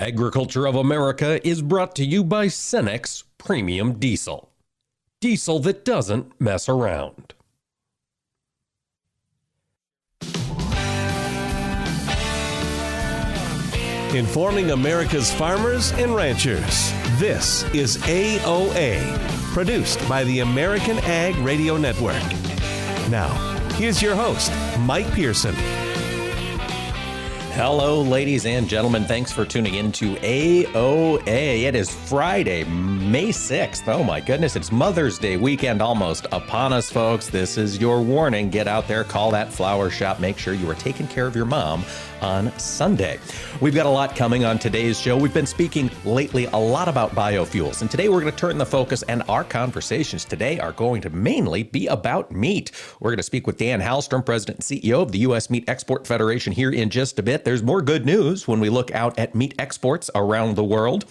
Agriculture of America is brought to you by Cenex Premium Diesel. Diesel that doesn't mess around. Informing America's farmers and ranchers. This is AOA, produced by the American Ag Radio Network. Now, here's your host, Mike Pearson. Hello, ladies and gentlemen. Thanks for tuning in to AOA. It is Friday, May 6th. Oh my goodness, it's Mother's Day weekend almost upon us, folks. This is your warning. Get out there, call that flower shop, make sure you are taking care of your mom on Sunday. We've got a lot coming on today's show. We've been speaking lately a lot about biofuels, and today we're going to turn the focus, and our conversations today are going to mainly be about meat. We're going to speak with Dan Halstrom, President and CEO of the U.S. Meat Export Federation, here in just a bit. There's more good news when we look out at meat exports around the world.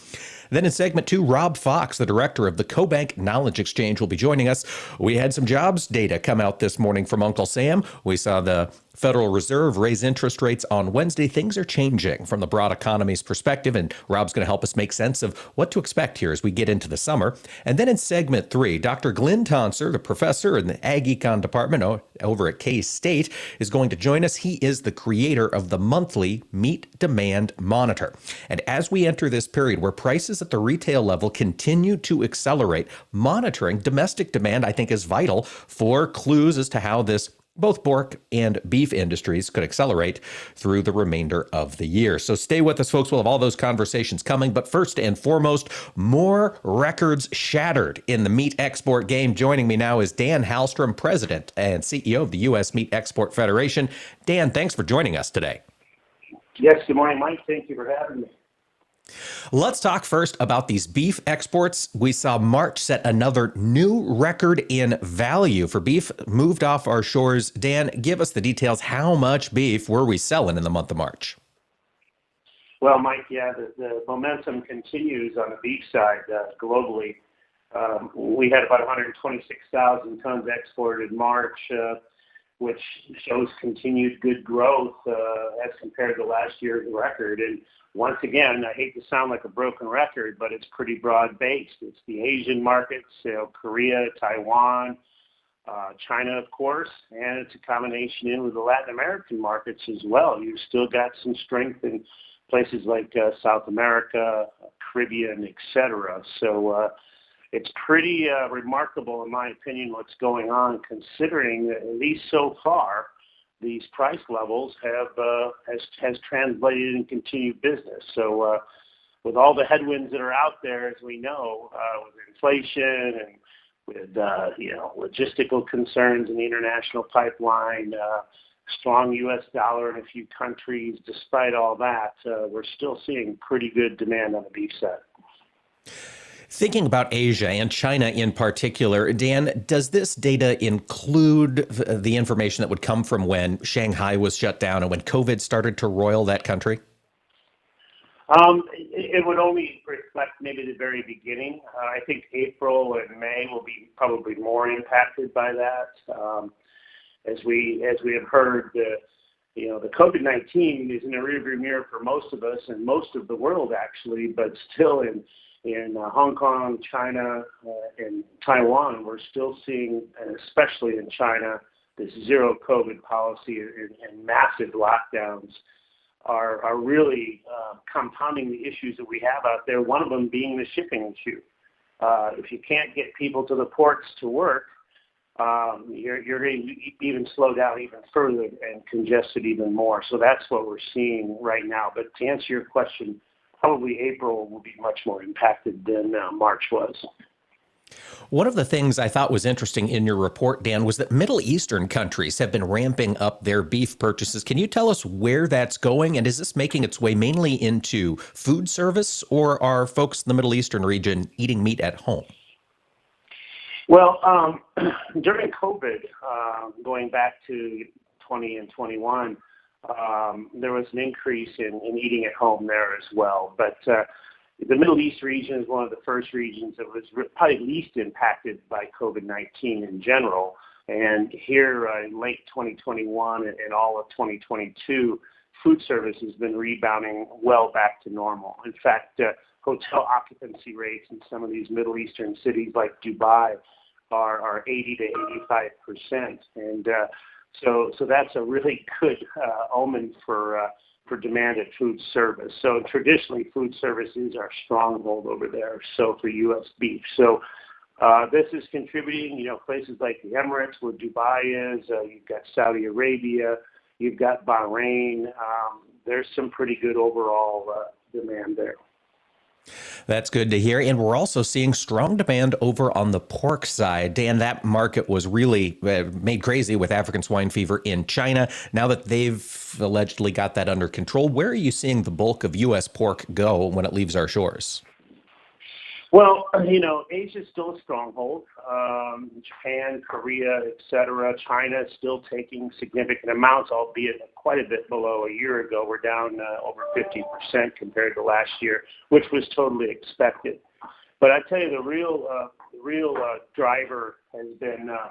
Then in segment two, Rob Fox, the director of the CoBank Knowledge Exchange, will be joining us. We had some jobs data come out this morning from Uncle Sam. We saw the Federal Reserve raise interest rates on Wednesday. Things are changing from the broad economy's perspective, and Rob's going to help us make sense of what to expect here as we get into the summer. And then in segment three, Dr. Glynn Tonsor, the professor in the Ag Econ department over at K State, is going to join us. He is the creator of the monthly Meat Demand Monitor. And as we enter this period where prices at the retail level continue to accelerate, monitoring domestic demand, I think, is vital for clues as to how this both pork and beef industries could accelerate through the remainder of the year. So stay with us, folks. We'll have all those conversations coming. But first and foremost, more records shattered in the meat export game. Joining me now is Dan Halstrom, President and CEO of the U.S. Meat Export Federation. Dan, thanks for joining us today. Yes, good morning, Mike. Thank you for having me. Let's talk first about these beef exports. We saw March set another new record in value for beef moved off our shores. Dan, give us the details. How much beef were we selling in the month of March? Well, Mike, yeah, the, the momentum continues on the beef side uh, globally. Um, we had about 126,000 tons exported in March, uh, which shows continued good growth uh, as compared to last year's record. And once again, I hate to sound like a broken record, but it's pretty broad based. It's the Asian markets, know, Korea, Taiwan, uh, China, of course, and it's a combination in with the Latin American markets as well. You've still got some strength in places like uh, South America, Caribbean. So uh, it's pretty uh, remarkable, in my opinion, what's going on, considering that at least so far these price levels have uh, has has translated in continued business. So uh, with all the headwinds that are out there, as we know, uh, with inflation and with uh, you know logistical concerns in the international pipeline, uh, strong U.S. dollar in a few countries, despite all that, uh, we're still seeing pretty good demand on the beef side. Thinking about Asia and China in particular, Dan, does this data include the information that would come from when Shanghai was shut down and when COVID started to roil that country? Um, it would only reflect maybe the very beginning. Uh, I think April and May will be probably more impacted by that. Um, as we as we have heard, the you know the COVID nineteen is in the rearview mirror for most of us and most of the world actually, but still in in uh, Hong Kong, China, uh, and Taiwan, we're still seeing, especially in China, this zero COVID policy and, and massive lockdowns are, are really uh, compounding the issues that we have out there. One of them being the shipping issue. Uh, if you can't get people to the ports to work, um, you're, you're going to even slow down even further and congest even more. So that's what we're seeing right now. But to answer your question, probably April will be much more impacted than uh, March was. One of the things I thought was interesting in your report, Dan, was that Middle Eastern countries have been ramping up their beef purchases. Can you tell us where that's going? And is this making its way mainly into food service, or are folks in the Middle Eastern region eating meat at home? Well, um, during COVID, uh, going back to 20 and 21, um, there was an increase in, in eating at home there as well. But uh, the Middle East region is one of the first regions that was probably least impacted by COVID 19 in general. And here uh, in late 2021 and, and all of 2022, food service has been rebounding well back to normal. In fact, uh, hotel occupancy rates in some of these Middle Eastern cities like Dubai are, are 80 to 85 percent, and uh, so so that's a really good uh, omen for uh, for demand at food service. So traditionally, food service is our stronghold over there. So for U.S. beef, so. Uh, this is contributing, you know, places like the Emirates, where Dubai is. Uh, you've got Saudi Arabia, you've got Bahrain. Um, there's some pretty good overall uh, demand there. That's good to hear. And we're also seeing strong demand over on the pork side. Dan, that market was really uh, made crazy with African swine fever in China. Now that they've allegedly got that under control, where are you seeing the bulk of U.S. pork go when it leaves our shores? Well, you know, Asia is still a stronghold. Um, Japan, Korea, et cetera. China is still taking significant amounts, albeit quite a bit below a year ago. We're down uh, over 50% compared to last year, which was totally expected. But I tell you, the real, uh, real uh, driver has been uh,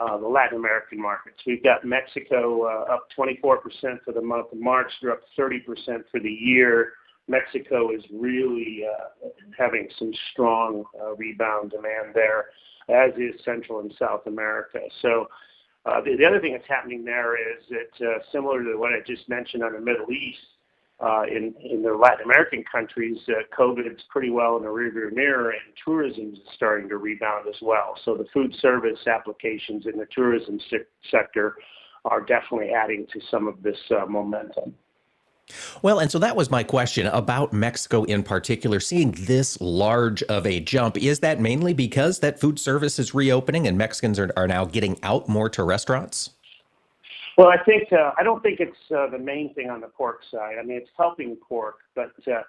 uh, the Latin American markets. We've got Mexico uh, up 24% for the month of March. They're up 30% for the year. Mexico is really uh, having some strong uh, rebound demand there, as is Central and South America. So uh, the, the other thing that's happening there is that similar to what I just mentioned on the Middle East, in, the Latin American countries, COVID is pretty well in the rearview mirror, and tourism is starting to rebound as well. So the food service applications in the tourism se- sector are definitely adding to some of this momentum. Well, and so that was my question about Mexico in particular, seeing this large of a jump. Is that mainly because that food service is reopening and Mexicans are, are now getting out more to restaurants? Well, I think uh, I don't think it's uh, the main thing on the pork side. I mean, it's helping pork, but uh,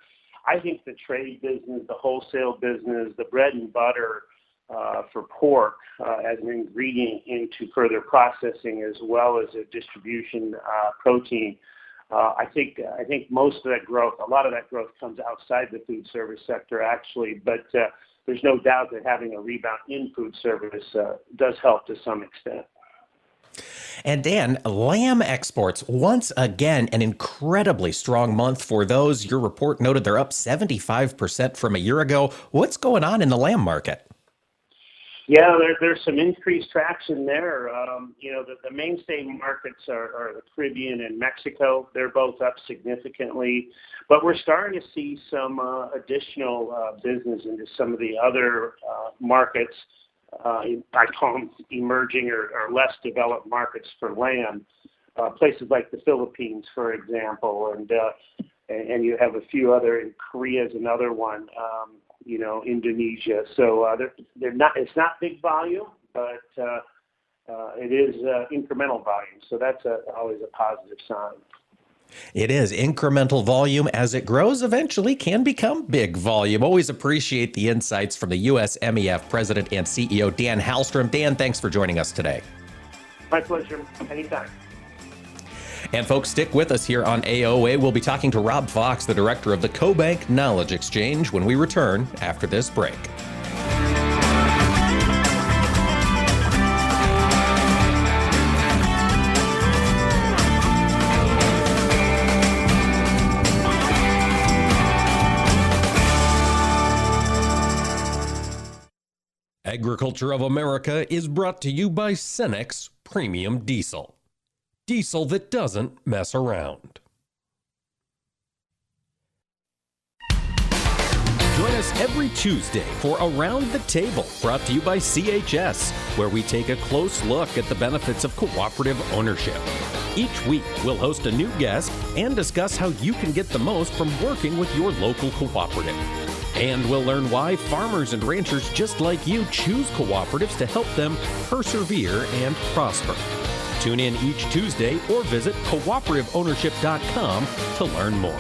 I think the trade business, the wholesale business, the bread and butter uh, for pork uh, as an ingredient into further processing, as well as a distribution uh, protein I think I think most of that growth, a lot of that growth comes outside the food service sector actually, but uh, there's no doubt that having a rebound in food service uh, does help to some extent. And Dan, lamb exports, once again, an incredibly strong month for those. Your report noted they're up 75% from a year ago. What's going on in the lamb market? Yeah, there, there's some increased traction there. Um, you know, the, the mainstay markets are, are the Caribbean and Mexico. They're both up significantly, but we're starting to see some uh, additional uh, business into some of the other uh, markets. Uh, I call them emerging or, or less developed markets for lamb. Uh, places like the Philippines, for example, and uh, and you have a few other. in Korea is another one. Um, you know, Indonesia. So uh, they're, they're not, it's not big volume, but uh, uh, it is uh, incremental volume. So that's a, always a positive sign. It is incremental volume as it grows eventually can become big volume. Always appreciate the insights from the USMEF President and CEO Dan Halstrom. Dan, thanks for joining us today. My pleasure. Anytime. And folks, stick with us here on AOA. We'll be talking to Rob Fox, the director of the CoBank Knowledge Exchange, when we return after this break. Agriculture of America is brought to you by Cenex Premium Diesel diesel that doesn't mess around. Join us every Tuesday for Around the Table, brought to you by CHS, where we take a close look at the benefits of cooperative ownership. Each week, we'll host a new guest and discuss how you can get the most from working with your local cooperative. And we'll learn why farmers and ranchers just like you choose cooperatives to help them persevere and prosper. Tune in each Tuesday or visit cooperativeownership.com to learn more.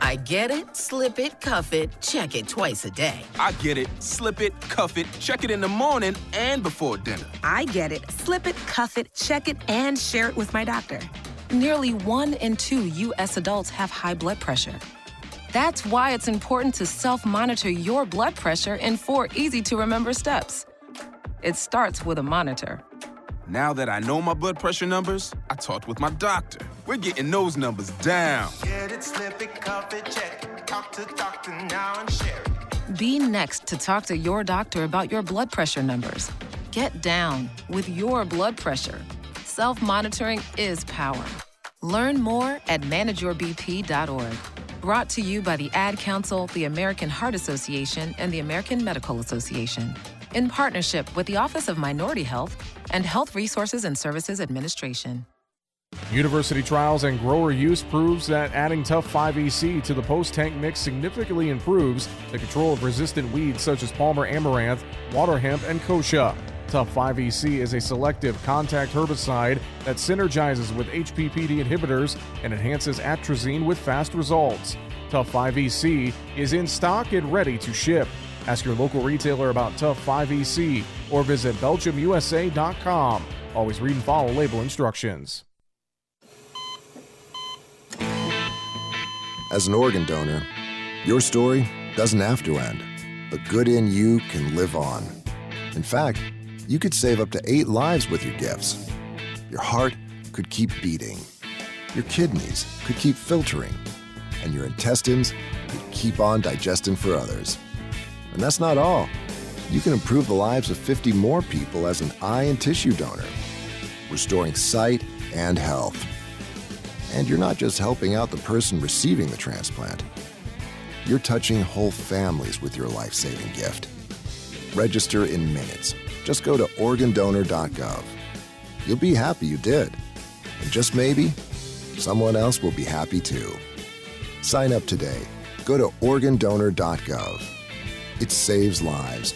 I get it, slip it, cuff it, check it twice a day. I get it, slip it, cuff it, check it in the morning and before dinner. I get it, slip it, cuff it, check it, and share it with my doctor. Nearly one in two U.S. adults have high blood pressure. That's why it's important to self monitor your blood pressure in four easy to remember steps. It starts with a monitor. Now that I know my blood pressure numbers, I talked with my doctor. We're getting those numbers down. Get it, slip it, cuff it, check. Talk to doctor now and share it. Be next to talk to your doctor about your blood pressure numbers. Get down with your blood pressure. Self monitoring is power. Learn more at manageyourbp.org. Brought to you by the Ad Council, the American Heart Association, and the American Medical Association in partnership with the Office of Minority Health and Health Resources and Services Administration. University trials and grower use proves that adding Tough 5EC to the post tank mix significantly improves the control of resistant weeds such as Palmer amaranth, water hemp, and kochia. Tough 5EC is a selective contact herbicide that synergizes with HPPD inhibitors and enhances atrazine with fast results. Tough 5EC is in stock and ready to ship. Ask your local retailer about Tough 5EC or visit BelchimUSA.com. Always read and follow label instructions. As an organ donor, your story doesn't have to end. The good in you can live on. In fact, you could save up to eight lives with your gifts. Your heart could keep beating. Your kidneys could keep filtering. And your intestines could keep on digesting for others. And that's not all. You can improve the lives of 50 more people as an eye and tissue donor, restoring sight and health. And you're not just helping out the person receiving the transplant, you're touching whole families with your life saving gift. Register in minutes. Just go to organdonor.gov. You'll be happy you did. And just maybe, someone else will be happy too. Sign up today. Go to organdonor.gov it saves lives.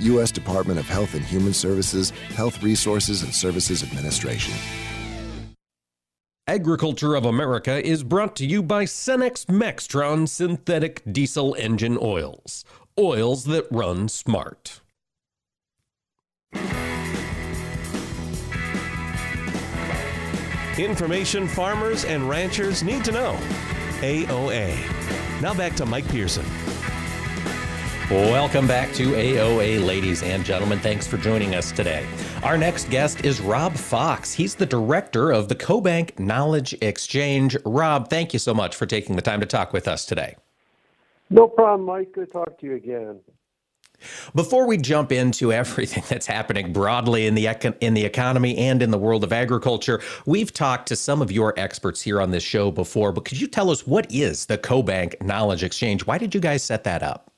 U.S. Department of Health and Human Services, Health Resources and Services Administration. Agriculture of America is brought to you by Cenex Maxtron synthetic diesel engine oils. Oils that run smart. Information farmers and ranchers need to know. AOA. Now back to Mike Pearson. Welcome back to AOA, ladies and gentlemen. Thanks for joining us today. Our next guest is Rob Fox. He's the director of the CoBank Knowledge Exchange. Rob, thank you so much for taking the time to talk with us today. No problem, Mike. Good to talk to you again. Before we jump into everything that's happening broadly in the econ- in the economy and in the world of agriculture, we've talked to some of your experts here on this show before. But could you tell us what is the CoBank Knowledge Exchange? Why did you guys set that up?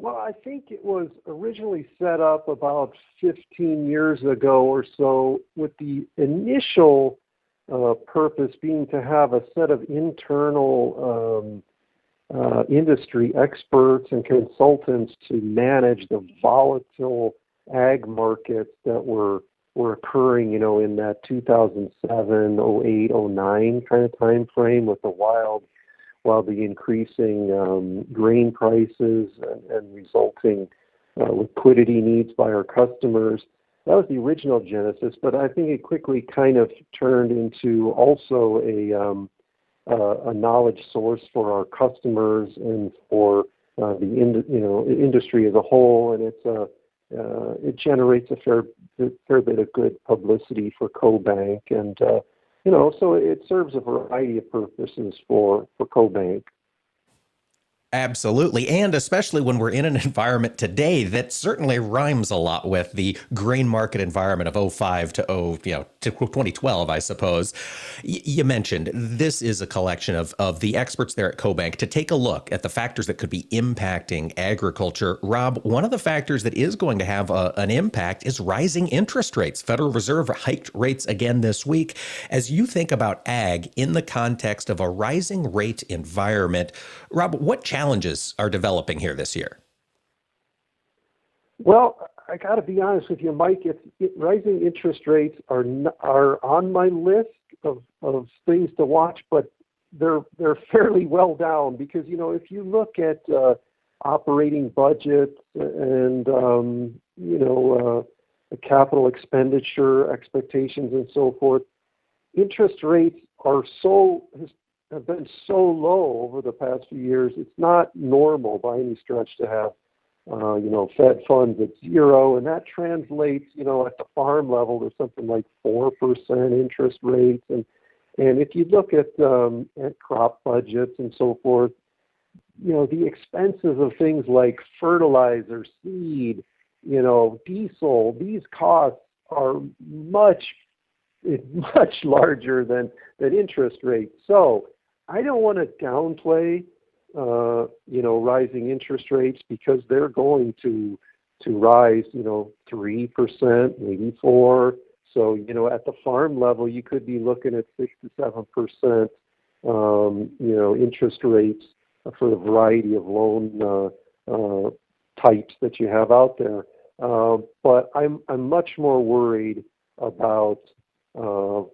Well, I think it was originally set up about 15 years ago or so with the initial uh, purpose being to have a set of internal um, uh, industry experts and consultants to manage the volatile ag markets that were were occurring, you know, in that 2007, 08, 09 kind of time frame with the wild the increasing um, grain prices and, and resulting uh, liquidity needs by our customers. That was the original genesis, but I think it quickly kind of turned into also a um, a knowledge source for our customers and for uh, the you know industry as a whole, and uh, it generates a fair fair bit of good publicity for CoBank, and uh, you know, so it serves a variety of purposes for for CoBank. Absolutely. And especially when we're in an environment today that certainly rhymes a lot with the grain market environment of 05 to 0, you know, to 2012, I suppose. Y- you mentioned this is a collection of, of the experts there at CoBank to take a look at the factors that could be impacting agriculture. Rob, one of the factors that is going to have a, an impact is rising interest rates. Federal Reserve hiked rates again this week. As you think about ag in the context of a rising rate environment, Rob, what challenges are developing here this year? Well, I got to be honest with you, Mike. It, rising interest rates are are on my list of, of things to watch, but they're they're fairly well down because you know if you look at uh, operating budgets and um, you know uh, capital expenditure expectations and so forth, interest rates are so have been so low over the past few years. It's not normal by any stretch to have uh, you know, Fed funds at zero, and that translates, you know, at the farm level to something like four percent interest rates. And and if you look at um, at crop budgets and so forth, you know, the expenses of things like fertilizer, seed, you know, diesel, these costs are much much larger than than interest rates. So I don't want to downplay uh, you know, rising interest rates because they're going to to rise, you know, three percent, maybe four. So, you know, at the farm level, you could be looking at six to seven percent, um, you know, interest rates for the variety of loan uh, uh, types that you have out there. Uh, but I'm I'm much more worried about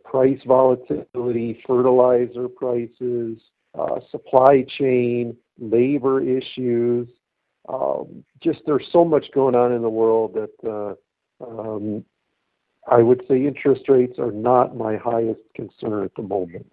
price volatility, fertilizer prices, uh, supply chain, labor issues. Um, just there's so much going on in the world that uh, um, I would say interest rates are not my highest concern at the moment.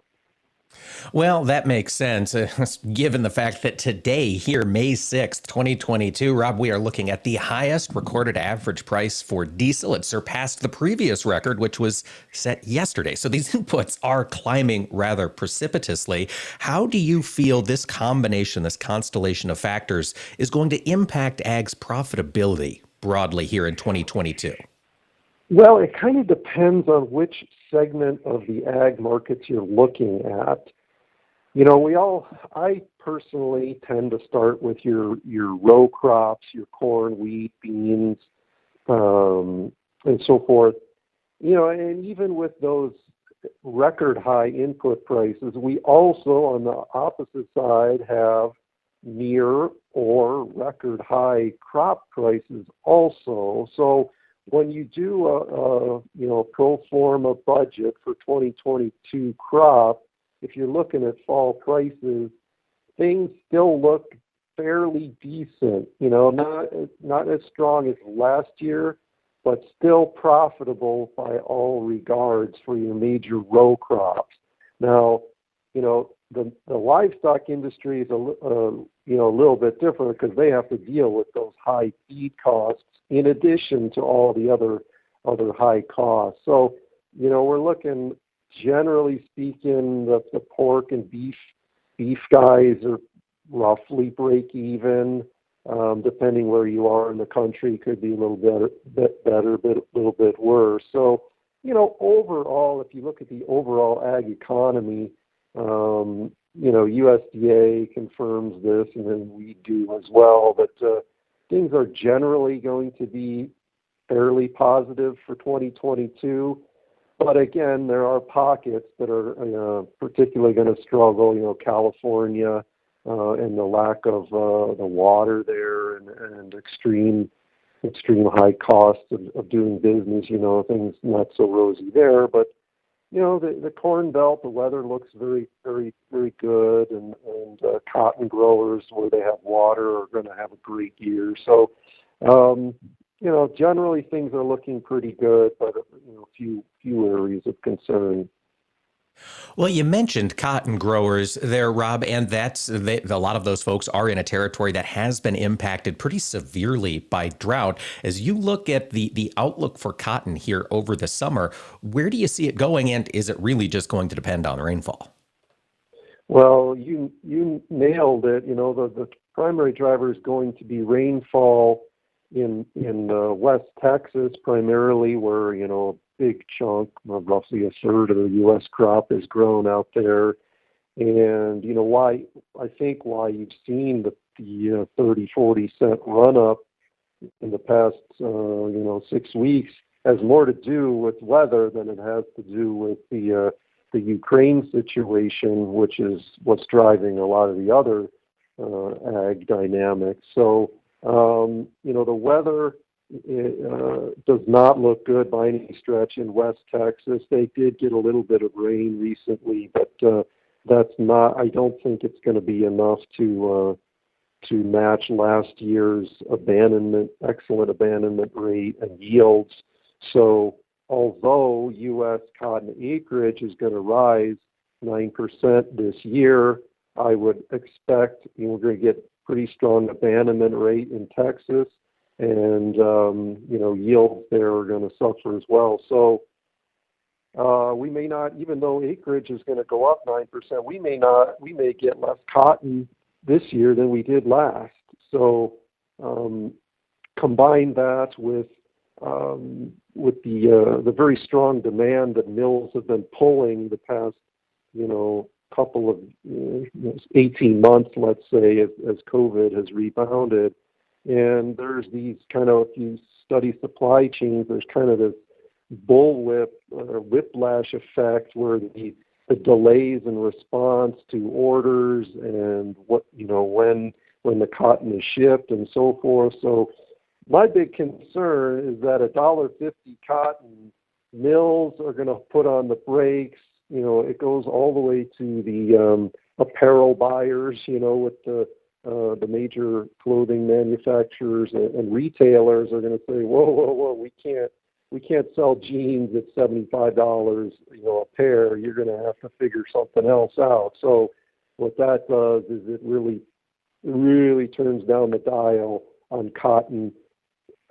Well, that makes sense, uh, given the fact that today, here, May 6th, 2022, Rob, we are looking at the highest recorded average price for diesel. It surpassed the previous record, which was set yesterday. So these inputs are climbing rather precipitously. How do you feel this combination, this constellation of factors, is going to impact ag's profitability broadly here in 2022? Well, it kind of depends on which segment of the ag markets you're looking at. You know, we all, I personally tend to start with your, your row crops, your corn, wheat, beans, um, and so forth. You know, and even with those record high input prices, we also, on the opposite side, have near or record high crop prices also. So, when you do a, a you know pro forma budget for 2022 crop, if you're looking at fall prices, things still look fairly decent. You know, not not as strong as last year, but still profitable by all regards for your major row crops. Now, you know, the the livestock industry is a uh, you know a little bit different because they have to deal with those high feed costs in addition to all the other other high costs. So, you know, we're looking generally speaking, the, the pork and beef beef guys are roughly break even. Um, depending where you are in the country, could be a little better, bit better, bit a little bit worse. So, you know, overall, if you look at the overall ag economy, um, you know, USDA confirms this, and then we do as well. But uh, things are generally going to be fairly positive for 2022. But again, there are pockets that are uh, particularly going to struggle. You know, California uh, and the lack of uh, the water there, and, and extreme extreme high costs of, of doing business. You know, things not so rosy there. But you know, the, the corn belt, the weather looks very, very, very good, and and uh, cotton growers where they have water are going to have a great year. So, um, you know, generally things are looking pretty good, but you know, few few areas of concern. Well, you mentioned cotton growers there, Rob, and that's they, a lot of those folks are in a territory that has been impacted pretty severely by drought. As you look at the the outlook for cotton here over the summer, where do you see it going, and is it really just going to depend on rainfall? Well, you you nailed it. You know, the the primary driver is going to be rainfall in in uh, West Texas primarily, where you know a big chunk, roughly a third of the U.S. crop is grown out there. And you know why? I think why you've seen the the uh, 30, 40 cent run up in the past uh, you know six weeks has more to do with weather than it has to do with the uh, the Ukraine situation, which is what's driving a lot of the other uh, ag dynamics. So um, you know the weather uh, does not look good by any stretch in West Texas. They did get a little bit of rain recently, but uh, that's not. I don't think it's going to be enough to uh, to match last year's abandonment, excellent abandonment rate and yields. So, although U.S. cotton acreage is going to rise nine percent this year, I would expect you know, we're going to get pretty strong abandonment rate in Texas, and um, you know yields there are going to suffer as well. So uh, we may not, even though acreage is going to go up nine percent, we may not, we may get less cotton this year than we did last. So um, combine that with um, with the uh, the very strong demand that mills have been pulling the past, you know, couple of uh, 18 months, let's say, as, as COVID has rebounded. And there's these kind of, if you study supply chains, there's kind of this bullwhip or whiplash effect where the the delays in response to orders and what you know when when the cotton is shipped and so forth. So my big concern is that a dollar fifty cotton mills are going to put on the brakes. You know, it goes all the way to the um, apparel buyers. You know, with the uh, the major clothing manufacturers and, and retailers are going to say, "Whoa, whoa, whoa! We can't we can't sell jeans at seventy five dollars, you know, a pair. You're going to have to figure something else out." So what that does is it really really turns down the dial on cotton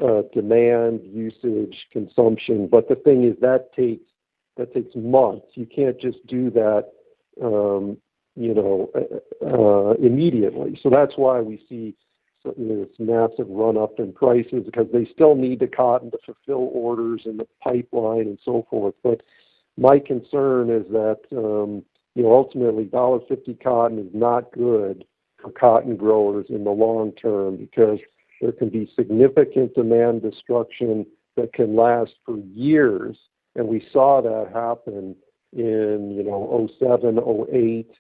uh, demand, usage, consumption. But the thing is that takes that takes months. You can't just do that, um, you know, uh, uh immediately. So that's why we see this massive run up in prices because they still need the cotton to fulfill orders in the pipeline and so forth. But my concern is that um, you know ultimately dollar fifty cotton is not good for cotton growers in the long term because there can be significant demand destruction that can last for years. And we saw that happen in, you know, 07, 08,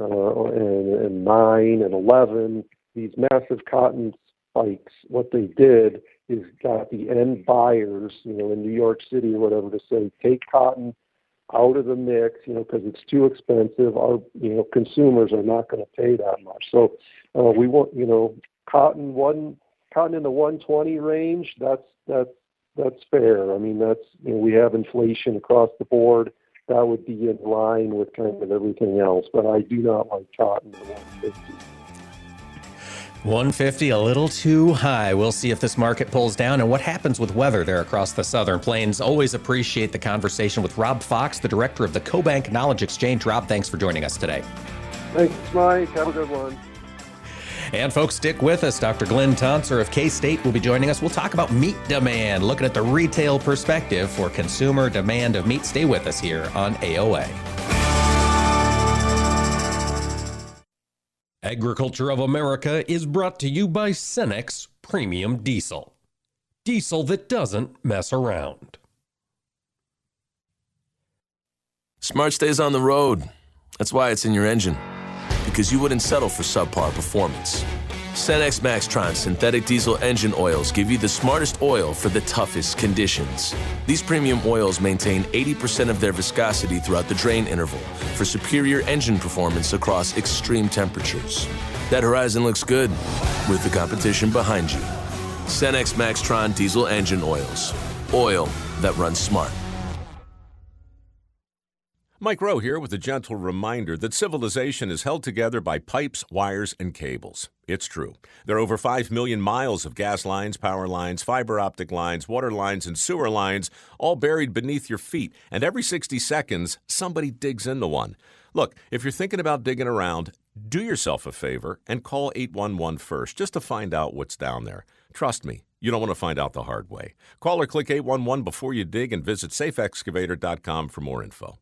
uh, and, and 9 and 11. These massive cotton spikes, what they did is got the end buyers, you know, in New York City or whatever, to say, take cotton out of the mix, you know, because it's too expensive. Our, you know, consumers are not going to pay that much. So uh, we want, you know, cotton one cotton in the 120 range, that's that's that's fair. I mean, that's you know, we have inflation across the board. That would be in line with kind of everything else. But I do not like cotton at 150. 150 a little too high. We'll see if this market pulls down and what happens with weather there across the southern plains. Always appreciate the conversation with Rob Fox, the director of the CoBank Knowledge Exchange. Rob, thanks for joining us today. Thanks, Mike. Have a good one. And folks, stick with us. Dr. Glynn Tonsor of K State will be joining us. We'll talk about meat demand, looking at the retail perspective for consumer demand of meat. Stay with us here on AOA. Agriculture of America is brought to you by Cenex Premium Diesel. Diesel that doesn't mess around. Smart stays on the road. That's why it's in your engine because you wouldn't settle for subpar performance. Cenex Maxtron synthetic diesel engine oils give you the smartest oil for the toughest conditions. These premium oils maintain 80% of their viscosity throughout the drain interval for superior engine performance across extreme temperatures. That horizon looks good with the competition behind you. Cenex Maxtron diesel engine oils. Oil that runs smart. Mike Rowe here with a gentle reminder that civilization is held together by pipes, wires, and cables. It's true. There are over 5 million miles of gas lines, power lines, fiber optic lines, water lines, and sewer lines, all buried beneath your feet. And every 60 seconds, somebody digs into one. Look, if you're thinking about digging around, do yourself a favor and call 811 first just to find out what's down there. Trust me, you don't want to find out the hard way. Call or click 811 before you dig and visit safeexcavator.com for more info.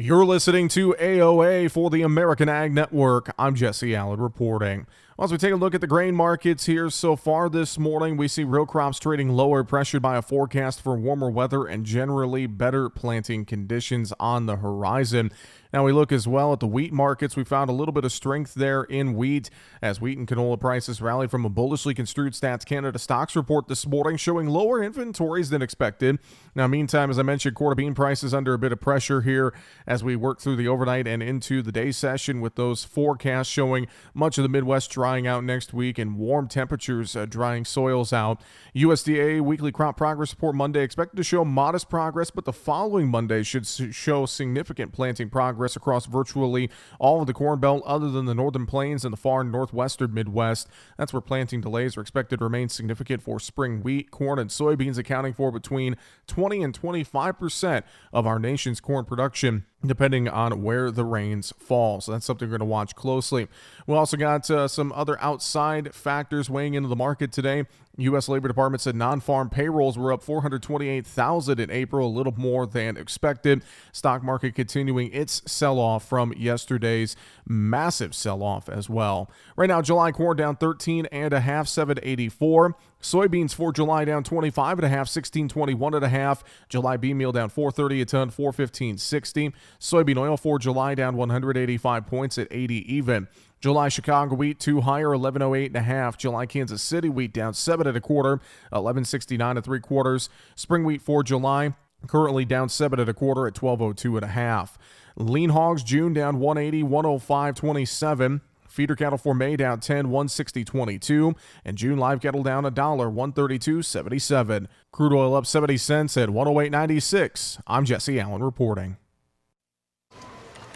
You're listening to AOA for the American Ag Network. I'm Jesse Allen reporting. As we take a look at the grain markets here so far this morning, we see real crops trading lower, pressured by a forecast for warmer weather and generally better planting conditions on the horizon. Now we look as well at the wheat markets. We found a little bit of strength there in wheat as wheat and canola prices rallied from a bullishly construed Stats Canada stocks report this morning showing lower inventories than expected. Now, meantime, as I mentioned, quarter bean prices under a bit of pressure here as we work through the overnight and into the day session with those forecasts showing much of the Midwest drying out next week and warm temperatures uh, drying soils out. USDA weekly crop progress report Monday expected to show modest progress, but the following Monday should show significant planting progress across virtually all of the Corn Belt other than the northern plains and the far northwestern Midwest. That's where planting delays are expected to remain significant for spring wheat, corn, and soybeans, accounting for between 20 and 25 percent of our nation's corn production depending on where the rains fall. So that's something we're going to watch closely. We also got uh, some other outside factors weighing into the market today. U.S. Labor Department said non-farm payrolls were up 428,000 in April, a little more than expected. Stock market continuing its sell-off from yesterday's massive sell-off as well. Right now, July corn down 13 and a half, 784. Soybeans for July down 25 and a half, 1621 and a half. July bean meal down 430 a ton, 415.60. Soybean oil for July down 185 points at 80 even. July Chicago wheat two higher, 1108 and a half. July Kansas City wheat down seven and a quarter, 1169 and three quarters. Spring wheat for July currently down seven and a quarter at 1202 and a half. Lean hogs June down 180, 105, 27. Feeder cattle for May down 10, 160.22, and June live cattle down a dollar, 132.77. Crude oil up 70 cents at 108.96. I'm Jesse Allen reporting.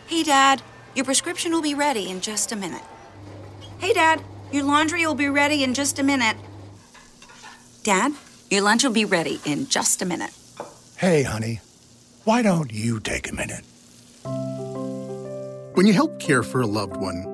Hey, Dad, your prescription will be ready in just a minute. Hey, Dad, your laundry will be ready in just a minute. Dad, your lunch will be ready in just a minute. Hey, honey, why don't you take a minute? When you help care for a loved one,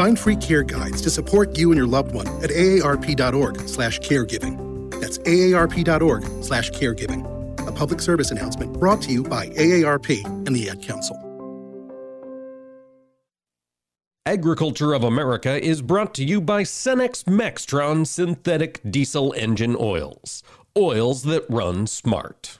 Find free care guides to support you and your loved one at aarp.org slash caregiving. That's aarp.org slash caregiving. A public service announcement brought to you by AARP and the Ad Council. Agriculture of America is brought to you by Cenex Maxtron synthetic diesel engine oils. Oils that run smart.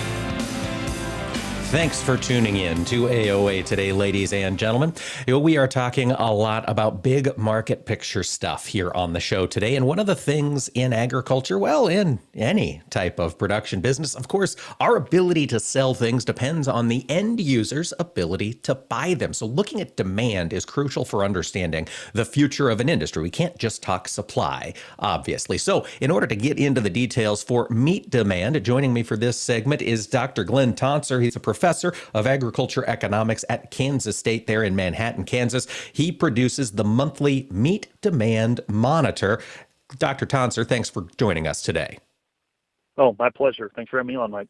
Thanks for tuning in to AOA today, ladies and gentlemen. We are talking a lot about big market picture stuff here on the show today. And one of the things in agriculture, well, in any type of production business, of course, our ability to sell things depends on the end user's ability to buy them. So looking at demand is crucial for understanding the future of an industry. We can't just talk supply, obviously. So in order to get into the details for meat demand, joining me for this segment is Dr. Glynn Tonsor. He's a professor professor of agriculture economics at Kansas State there in Manhattan, Kansas. He produces the monthly meat demand monitor. Dr. Tonsor, thanks for joining us today. Oh, my pleasure. Thanks for having me on, Mike.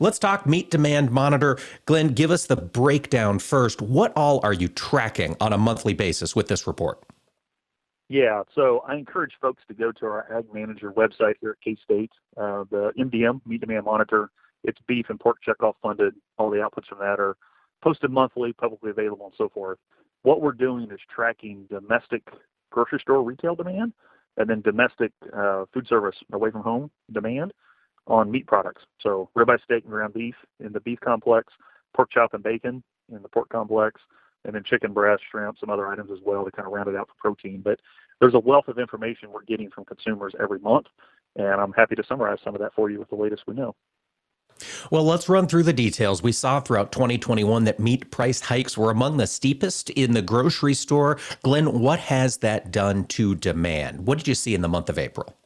Let's talk meat demand monitor. Glynn, give us the breakdown first. What all are you tracking on a monthly basis with this report? Yeah, so I encourage folks to go to our Ag Manager website here at K State. Uh, the MDM, Meat Demand Monitor, it's beef and pork checkoff funded. All the outputs from that are posted monthly, publicly available, and so forth. What we're doing is tracking domestic grocery store retail demand and then domestic uh, food service away from home demand on meat products. So ribeye steak and ground beef in the beef complex, pork chop and bacon in the pork complex, and then chicken breast, shrimp, some other items as well to kind of round it out for protein. But there's a wealth of information we're getting from consumers every month, and I'm happy to summarize some of that for you with the latest we know. Well, let's run through the details. We saw throughout 2021 that meat price hikes were among the steepest in the grocery store. Glynn, what has that done to demand? What did you see in the month of April?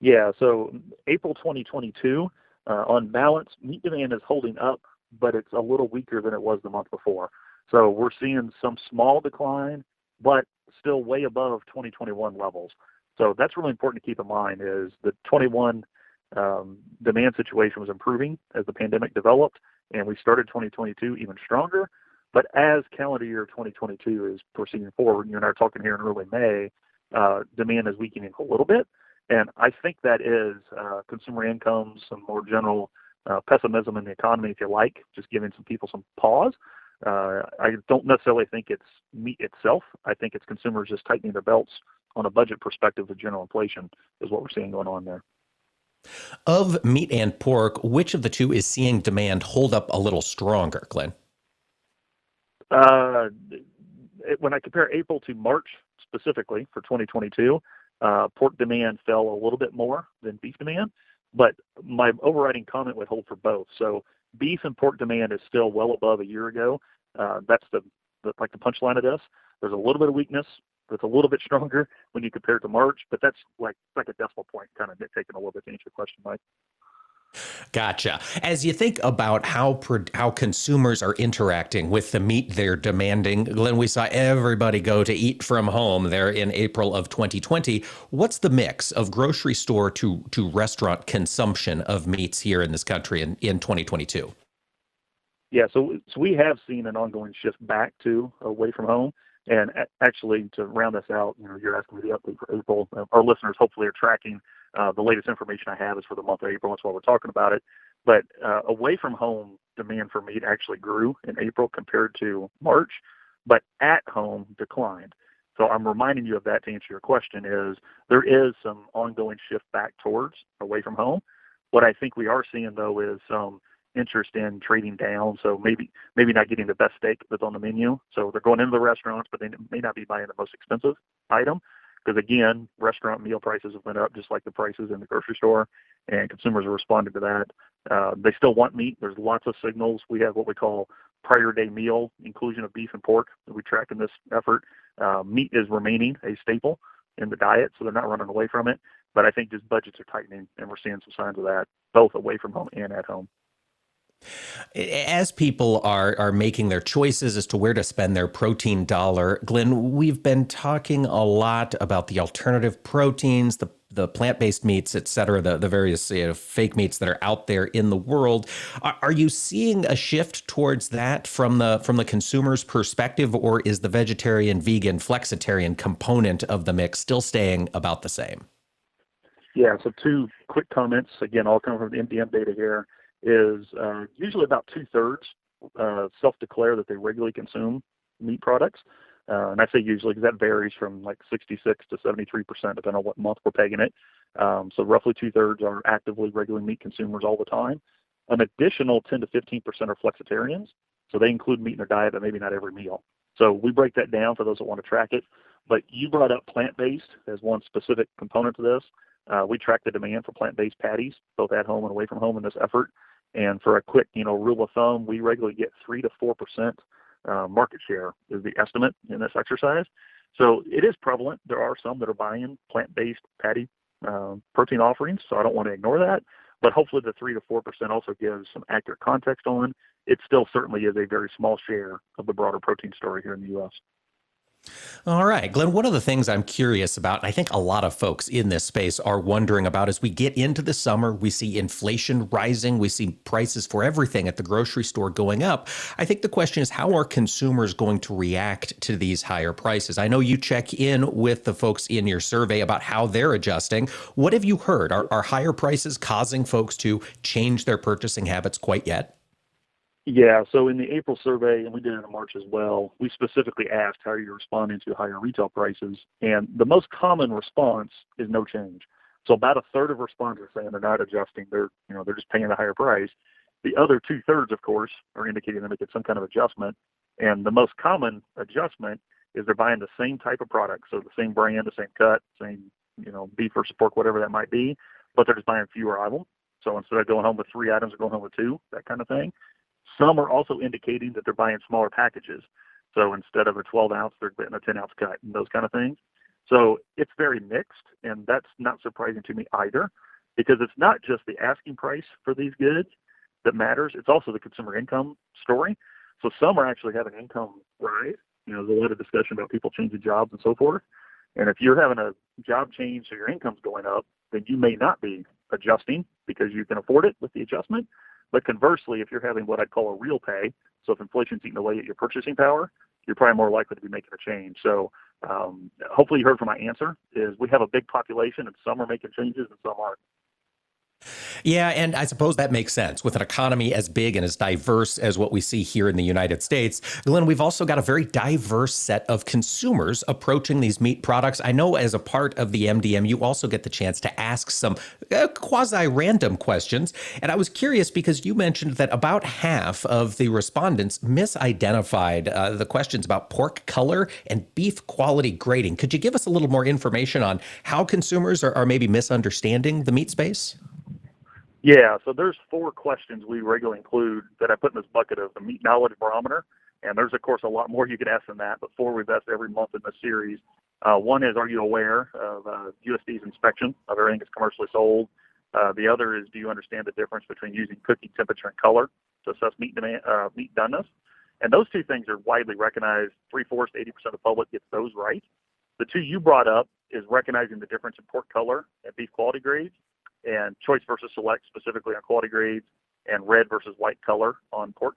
Yeah, so April 2022, uh, on balance, meat demand is holding up, but it's a little weaker than it was the month before. So we're seeing some small decline, but still way above 2021 levels. So that's really important to keep in mind is the 21 um, demand situation was improving as the pandemic developed, and we started 2022 even stronger. But as calendar year 2022 is proceeding forward, you and I are talking here in early May, uh, demand is weakening a little bit. And I think that is uh, consumer income, some more general uh, pessimism in the economy, if you like, just giving some people some pause. Uh, I don't necessarily think it's meat itself. I think it's consumers just tightening their belts on a budget perspective of general inflation is what we're seeing going on there. Of meat and pork, which of the two is seeing demand hold up a little stronger, Glynn? Uh, when I compare April to March specifically for 2022, uh, pork demand fell a little bit more than beef demand, but my overriding comment would hold for both. So beef and pork demand is still well above a year ago. Uh, that's the, the like the punchline of this. There's a little bit of weakness that's a little bit stronger when you compare it to March, but that's like like a decimal point, kind of taking a little bit to answer your question, Mike. Gotcha. As you think about how how consumers are interacting with the meat they're demanding, Glynn, we saw everybody go to eat from home there in April of 2020. What's the mix of grocery store to to restaurant consumption of meats here in this country in, in 2022? Yeah, so so we have seen an ongoing shift back to uh, away from home. And actually, to round this out, you know, you're asking me the update for April. Our listeners hopefully are tracking uh, the latest information I have is for the month of April. That's why we're talking about it. But uh, away from home demand for meat actually grew in April compared to March, but at home declined. So I'm reminding you of that to answer your question is there is some ongoing shift back towards away from home. What I think we are seeing though is some interest in trading down. So maybe maybe not getting the best steak that's on the menu. So they're going into the restaurants, but they may not be buying the most expensive item because again, restaurant meal prices have went up just like the prices in the grocery store, and consumers are responding to that. Uh, they still want meat. There's lots of signals. We have what we call prior day meal inclusion of beef and pork that we track in this effort. Uh, meat is remaining a staple in the diet, so they're not running away from it. But I think just budgets are tightening, and we're seeing some signs of that both away from home and at home. As people are are making their choices as to where to spend their protein dollar, Glynn, we've been talking a lot about the alternative proteins, the the plant-based meats, et cetera, the, the various you know, fake meats that are out there in the world. Are, are, you seeing a shift towards that from the from the consumer's perspective, or is the vegetarian, vegan, flexitarian component of the mix still staying about the same? Yeah, so two quick comments. Again, all coming from the MDM data here is uh, usually about two thirds uh, self-declare that they regularly consume meat products. Uh, and I say usually because that varies from like 66 to 73 percent, depending on what month we're pegging it. Um, so roughly two thirds are actively regular meat consumers all the time. An additional 10 to 15 percent are flexitarians, so they include meat in their diet, but maybe not every meal. So we break that down for those that want to track it. But you brought up plant-based as one specific component to this. Uh, we track the demand for plant-based patties, both at home and away from home in this effort. And for a quick, you know, rule of thumb, we regularly get three to four percent uh, market share is the estimate in this exercise. So it is prevalent. There are some that are buying plant-based patty uh, protein offerings, so I don't want to ignore that. But hopefully, the three to four percent also gives some accurate context on. It still certainly is a very small share of the broader protein story here in the U.S. All right, Glynn, one of the things I'm curious about, and I think a lot of folks in this space are wondering about as we get into the summer, we see inflation rising, we see prices for everything at the grocery store going up. I think the question is how are consumers going to react to these higher prices? I know you check in with the folks in your survey about how they're adjusting. What have you heard? Are, are higher prices causing folks to change their purchasing habits quite yet? Yeah, so in the April survey, and we did it in March as well, we specifically asked how you're responding to higher retail prices, and the most common response is no change. So about a third of respondents saying they're not adjusting; they're you know they're just paying a higher price. The other two thirds, of course, are indicating they're making some kind of adjustment, and the most common adjustment is they're buying the same type of product, so the same brand, the same cut, same you know beef or pork, whatever that might be, but they're just buying fewer items. So instead of going home with three items, they're going home with two, that kind of thing. Some are also indicating that they're buying smaller packages. So instead of a 12 ounce, they're getting a 10 ounce cut and those kind of things. So it's very mixed, and that's not surprising to me either, because it's not just the asking price for these goods that matters, it's also the consumer income story. So some are actually having income rise. You know, there's a lot of discussion about people changing jobs and so forth. And if you're having a job change so your income's going up, then you may not be adjusting because you can afford it with the adjustment. But conversely, if you're having what I'd call a real pay, so if inflation's eating away at your purchasing power, you're probably more likely to be making a change. So um, hopefully you heard from my answer is we have a big population and some are making changes and some aren't. Yeah, and I suppose that makes sense with an economy as big and as diverse as what we see here in the United States. Glynn, we've also got a very diverse set of consumers approaching these meat products. I know as a part of the MDM, you also get the chance to ask some uh, quasi random questions. And I was curious because you mentioned that about half of the respondents misidentified uh, the questions about pork color and beef quality grading. Could you give us a little more information on how consumers are, are maybe misunderstanding the meat space? Yeah, so there's four questions we regularly include that I put in this bucket of the meat knowledge barometer. And there's, of course, a lot more you can ask than that, but four we've asked every month in the series. Uh, one is, are you aware of uh, USDA's inspection of everything that's commercially sold? Uh, the other is, do you understand the difference between using cooking temperature and color to assess meat demand, uh, meat doneness? And those two things are widely recognized. Three fourths to 80% of the public gets those right. The two you brought up is recognizing the difference in pork color and beef quality grades and choice versus select specifically on quality grades, and red versus white color on pork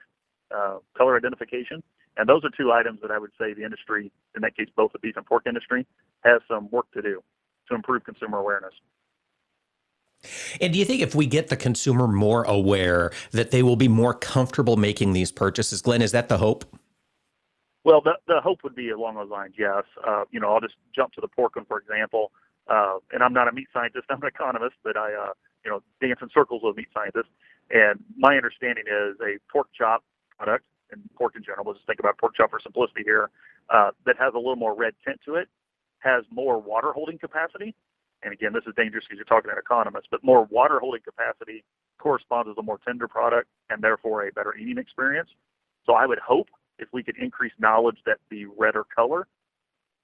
uh, color identification. And those are two items that I would say the industry, in that case, both the beef and pork industry, has some work to do to improve consumer awareness. And do you think if we get the consumer more aware that they will be more comfortable making these purchases? Glynn, is that the hope? Well, the, the hope would be along those lines, yes. Uh, you know, I'll just jump to the pork one, for example. Uh, and I'm not a meat scientist, I'm an economist, but I, uh, you know, dance in circles with meat scientists. And my understanding is a pork chop product, and pork in general, we'll just think about pork chop for simplicity here, uh, that has a little more red tint to it, has more water holding capacity. And again, this is dangerous because you're talking to an economist, but more water holding capacity corresponds with a more tender product and therefore a better eating experience. So I would hope if we could increase knowledge that the redder color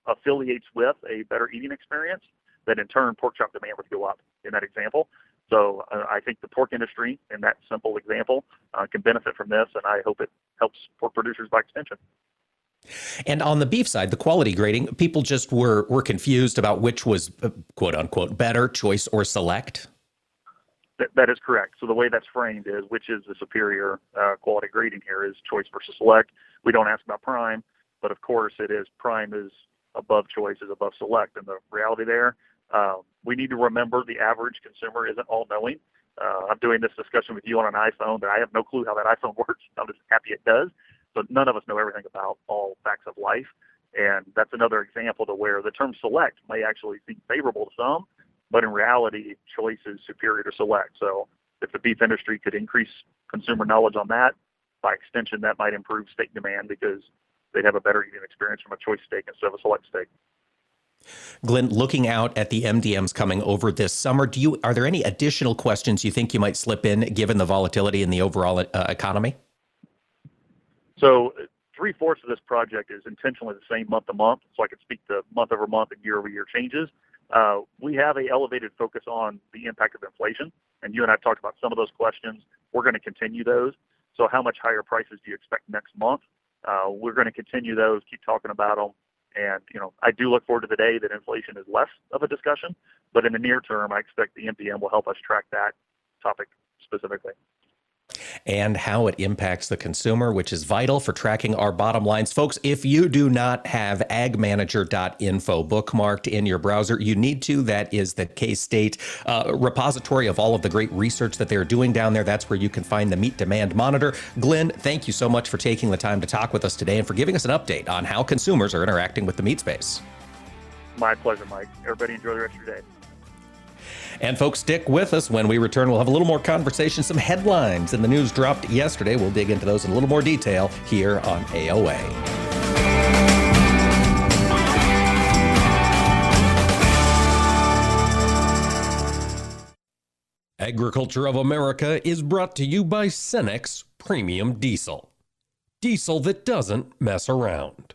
affiliates with a better eating experience, that in turn pork chop demand would go up in that example. So uh, I think the pork industry, in that simple example, uh, can benefit from this, and I hope it helps pork producers by extension. And on the beef side, the quality grading, people just were were confused about which was uh, quote unquote better, choice or select. That, that is correct. So the way that's framed is which is the superior uh, quality grading here is choice versus select. We don't ask about prime, but of course it is prime is above choice is above select, and the reality there um, we need to remember the average consumer isn't all knowing. Uh, I'm doing this discussion with you on an iPhone, but I have no clue how that iPhone works. I'm just happy it does. So none of us know everything about all facts of life. And that's another example to where the term select may actually seem favorable to some, but in reality, choice is superior to select. So if the beef industry could increase consumer knowledge on that, by extension, that might improve steak demand because they'd have a better eating experience from a choice steak instead of a select steak. Glynn, looking out at the MDMs coming over this summer, do you are there any additional questions you think you might slip in given the volatility in the overall uh, economy? So, three fourths of this project is intentionally the same month to month, so I can speak to month over month and year over year changes. Uh, we have a elevated focus on the impact of inflation, and you and I talked about some of those questions. We're going to continue those. So, how much higher prices do you expect next month? Uh, we're going to continue those, keep talking about them. And, you know, I do look forward to the day that inflation is less of a discussion, but in the near term, I expect the MDM will help us track that topic specifically and how it impacts the consumer, which is vital for tracking our bottom lines. Folks, if you do not have agmanager.info bookmarked in your browser, you need to. That is the K State uh, repository of all of the great research that they're doing down there. That's where you can find the meat demand monitor. Glynn, thank you so much for taking the time to talk with us today and for giving us an update on how consumers are interacting with the meat space. My pleasure, Mike. Everybody enjoy the rest of your day. And folks, stick with us. When we return, we'll have a little more conversation, some headlines in the news dropped yesterday. We'll dig into those in a little more detail here on AOA. Agriculture of America is brought to you by Cenex Premium Diesel. Diesel that doesn't mess around.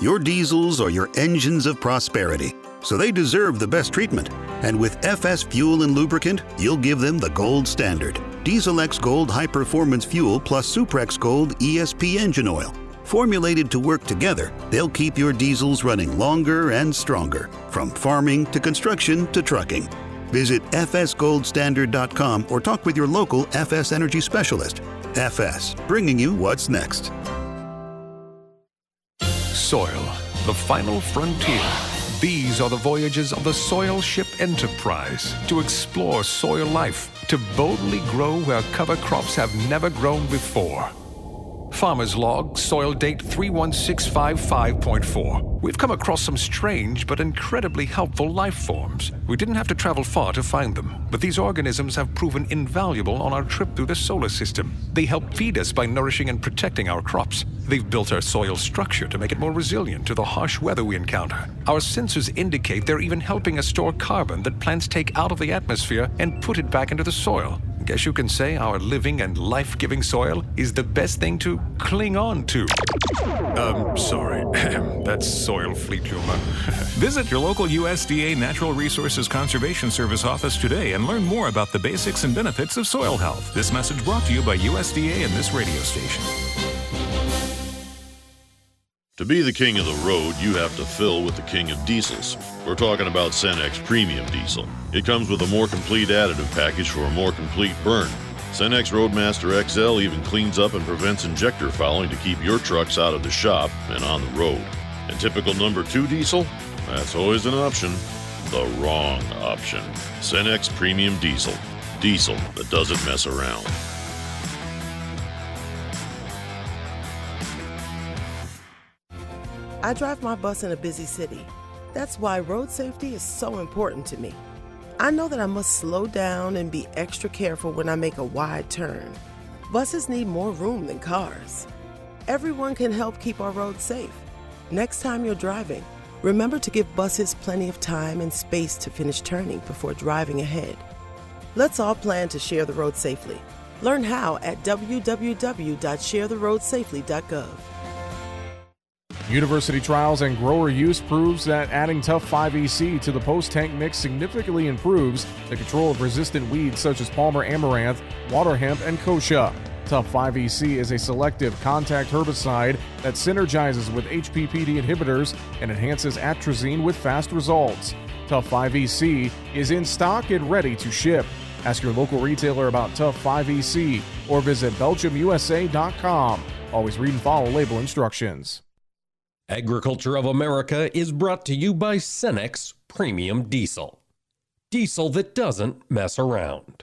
Your diesels are your engines of prosperity, so they deserve the best treatment. And with FS Fuel and Lubricant, you'll give them the gold standard. Diesel X Gold High Performance Fuel plus Suprex Gold ESP engine oil. Formulated to work together, they'll keep your diesels running longer and stronger, from farming to construction to trucking. Visit fsgoldstandard.com or talk with your local FS Energy specialist. FS, bringing you what's next. Soil, the final frontier. These are the voyages of the Soil Ship Enterprise to explore soil life, to boldly grow where cover crops have never grown before. Farmer's Log, soil date 31655.4. We've come across some strange but incredibly helpful life forms. We didn't have to travel far to find them, but these organisms have proven invaluable on our trip through the solar system. They help feed us by nourishing and protecting our crops. They've built our soil structure to make it more resilient to the harsh weather we encounter. Our sensors indicate they're even helping us store carbon that plants take out of the atmosphere and put it back into the soil. Guess you can say our living and life giving soil is the best thing to cling on to. Um, sorry. That's soil fleet humor. Visit your local USDA Natural Resources Conservation Service office today and learn more about the basics and benefits of soil health. This message brought to you by USDA and this radio station. To be the king of the road, you have to fill with the king of diesels. We're talking about Cenex Premium Diesel. It comes with a more complete additive package for a more complete burn. Cenex Roadmaster XL even cleans up and prevents injector fouling to keep your trucks out of the shop and on the road. And typical number 2 diesel? That's always an option. The wrong option. Cenex Premium Diesel. Diesel that doesn't mess around. I drive my bus in a busy city. That's why road safety is so important to me. I know that I must slow down and be extra careful when I make a wide turn. Buses need more room than cars. Everyone can help keep our roads safe. Next time you're driving, remember to give buses plenty of time and space to finish turning before driving ahead. Let's all plan to share the road safely. Learn how at www.sharetheroadsafely.gov. University trials and grower use proves that adding Tough 5EC to the post tank mix significantly improves the control of resistant weeds such as Palmer amaranth, water hemp, and kochia. Tough 5EC is a selective contact herbicide that synergizes with HPPD inhibitors and enhances atrazine with fast results. Tough 5EC is in stock and ready to ship. Ask your local retailer about Tough 5EC or visit BelchimUSA.com. Always read and follow label instructions. Agriculture of America is brought to you by Cenex Premium Diesel. Diesel that doesn't mess around.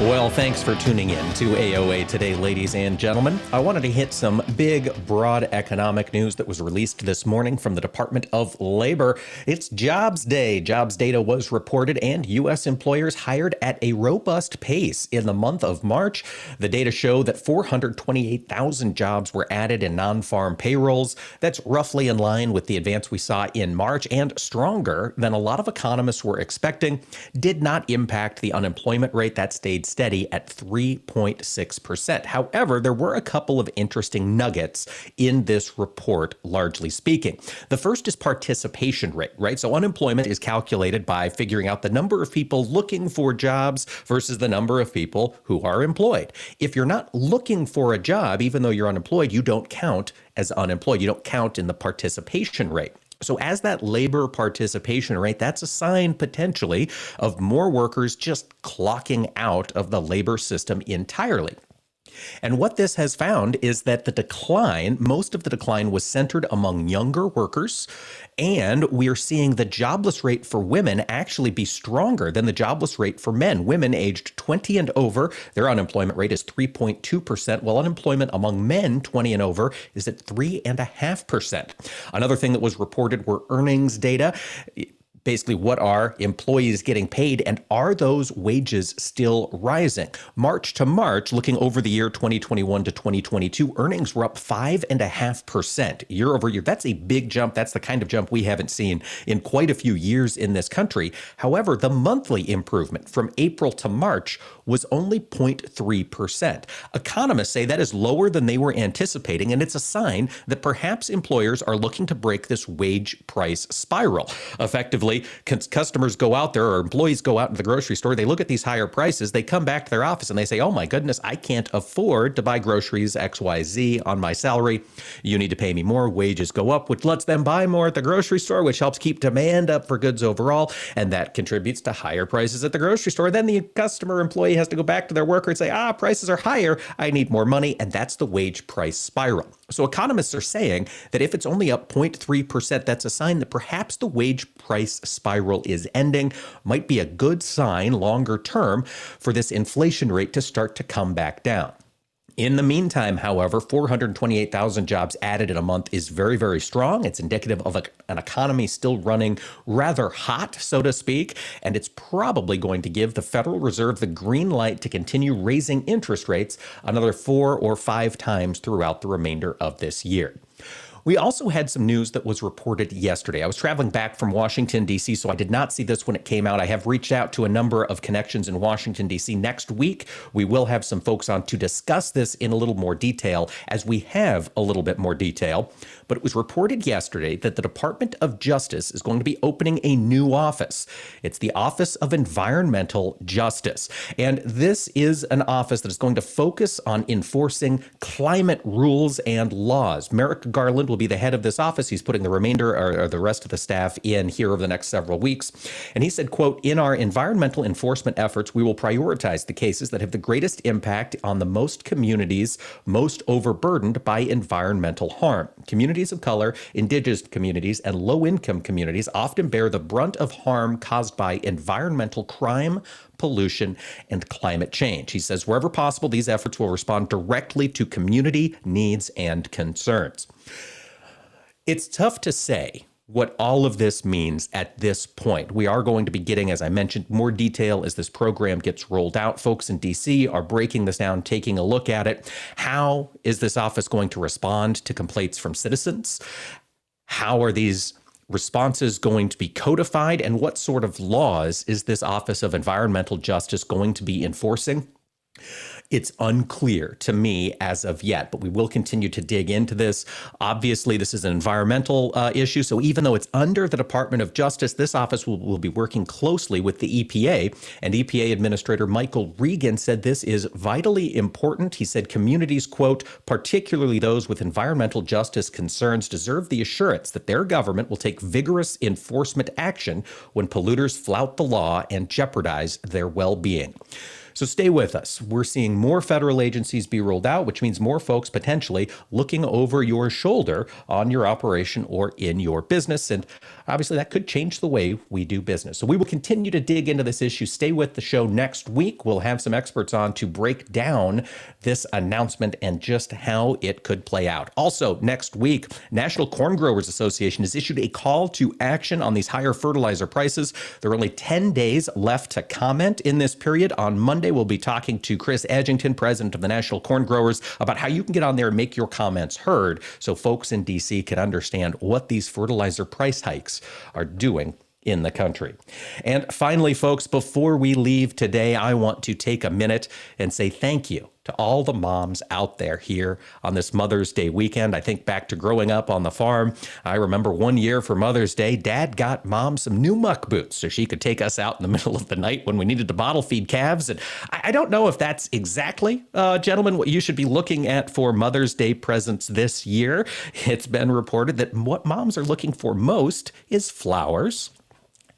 Well, thanks for tuning in to AOA today, ladies and gentlemen. I wanted to hit some big, broad economic news that was released this morning from the Department of Labor. It's Jobs Day. Jobs data was reported, and U.S. employers hired at a robust pace in the month of March. The data show that 428,000 jobs were added in non farm payrolls. That's roughly in line with the advance we saw in March and stronger than a lot of economists were expecting. Did not impact the unemployment rate that stayed steady at 3.6%. However, there were a couple of interesting nuggets in this report, largely speaking. The first is participation rate, right? So unemployment is calculated by figuring out the number of people looking for jobs versus the number of people who are employed. If you're not looking for a job, even though you're unemployed, you don't count as unemployed. You don't count in the participation rate. So, as that labor participation rate, that's a sign potentially of more workers just clocking out of the labor system entirely. And what this has found is that the decline, most of the decline was centered among younger workers. And we are seeing the jobless rate for women actually be stronger than the jobless rate for men. Women aged 20 and over, their unemployment rate is 3.2%, while unemployment among men 20 and over is at 3.5%. Another thing that was reported were earnings data basically what are employees getting paid and are those wages still rising? March to March, looking over the year 2021 to 2022, earnings were up 5.5% year over year. That's a big jump. That's the kind of jump we haven't seen in quite a few years in this country. However, the monthly improvement from April to March was only 0.3%. Economists say that is lower than they were anticipating, and it's a sign that perhaps employers are looking to break this wage price spiral. Effectively, customers go out there or employees go out to the grocery store, they look at these higher prices, they come back to their office and they say, oh my goodness, I can't afford to buy groceries XYZ on my salary. You need to pay me more. Wages go up, which lets them buy more at the grocery store, which helps keep demand up for goods overall. And that contributes to higher prices at the grocery store. Then the customer employee has to go back to their worker and say, ah, prices are higher. I need more money. And that's the wage price spiral. So economists are saying that if it's only up 0.3%, that's a sign that perhaps the wage price spiral is ending. Might be a good sign longer term for this inflation rate to start to come back down. In the meantime, however, 428,000 jobs added in a month is very, very strong. It's indicative of a, an economy still running rather hot, so to speak, and it's probably going to give the Federal Reserve the green light to continue raising interest rates another four or five times throughout the remainder of this year. We also had some news that was reported yesterday. I was traveling back from Washington, D.C., so I did not see this when it came out. I have reached out to a number of connections in Washington, D.C. Next week, we will have some folks on to discuss this in a little more detail as we have a little bit more detail but it was reported yesterday that the Department of Justice is going to be opening a new office. It's the Office of Environmental Justice. And this is an office that is going to focus on enforcing climate rules and laws. Merrick Garland will be the head of this office. He's putting the remainder or, or the rest of the staff in here over the next several weeks. And he said, quote, in our environmental enforcement efforts, we will prioritize the cases that have the greatest impact on the most communities most overburdened by environmental harm. Communities of color, indigenous communities, and low income communities often bear the brunt of harm caused by environmental crime, pollution, and climate change. He says, wherever possible, these efforts will respond directly to community needs and concerns. It's tough to say what all of this means at this point. We are going to be getting, as I mentioned, more detail as this program gets rolled out. Folks in DC are breaking this down, taking a look at it. How is this office going to respond to complaints from citizens? How are these responses going to be codified? And what sort of laws is this Office of Environmental Justice going to be enforcing? It's unclear to me as of yet, but we will continue to dig into this. Obviously, this is an environmental uh, issue. So even though it's under the Department of Justice, this office will, will be working closely with the EPA. And EPA Administrator Michael Regan said this is vitally important. He said communities, quote, particularly those with environmental justice concerns, deserve the assurance that their government will take vigorous enforcement action when polluters flout the law and jeopardize their well being. So stay with us. We're seeing more federal agencies be rolled out, which means more folks potentially looking over your shoulder on your operation or in your business. And obviously, that could change the way we do business. So we will continue to dig into this issue. Stay with the show next week. We'll have some experts on to break down this announcement and just how it could play out. Also, next week, National Corn Growers Association has issued a call to action on these higher fertilizer prices. There are only 10 days left to comment in this period on Monday. We'll be talking to Chris Edgington, president of the National Corn Growers, about how you can get on there and make your comments heard so folks in DC can understand what these fertilizer price hikes are doing in the country. And finally, folks, before we leave today, I want to take a minute and say thank you to all the moms out there here on this Mother's Day weekend. I think back to growing up on the farm. I remember one year for Mother's Day, Dad got mom some new muck boots so she could take us out in the middle of the night when we needed to bottle feed calves. And I don't know if that's exactly, uh, gentlemen, what you should be looking at for Mother's Day presents this year. It's been reported that what moms are looking for most is flowers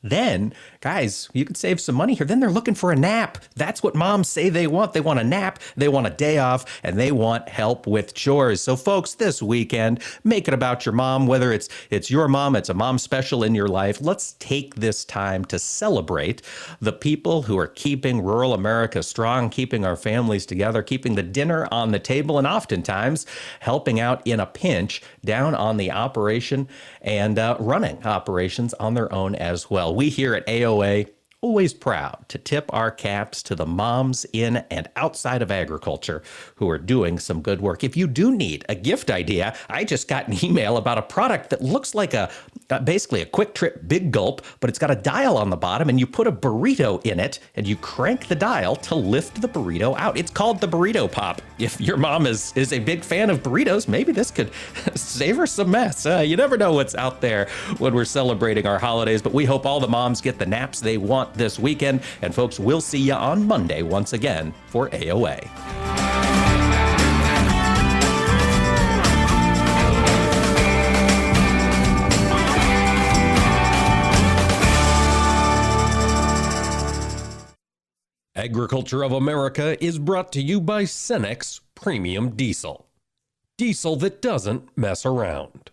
then, guys, you could save some money here. Then they're looking for a nap. That's what moms say they want. They want a nap, they want a day off, and they want help with chores. So, folks, this weekend, make it about your mom, whether it's it's your mom, it's a mom special in your life. Let's take this time to celebrate the people who are keeping rural America strong, keeping our families together, keeping the dinner on the table, and oftentimes helping out in a pinch down on the operation and uh, running operations on their own as well. We here at AOA always proud to tip our caps to the moms in and outside of agriculture who are doing some good work. If you do need a gift idea, I just got an email about a product that looks like a uh, basically a quick trip big gulp, but it's got a dial on the bottom and you put a burrito in it and you crank the dial to lift the burrito out. It's called the burrito pop. If your mom is is a big fan of burritos, maybe this could save her some mess. Uh, you never know what's out there when we're celebrating our holidays, but we hope all the moms get the naps they want this weekend. And folks, we'll see you on Monday once again for AOA. Agriculture of America is brought to you by Cenex Premium Diesel. Diesel that doesn't mess around.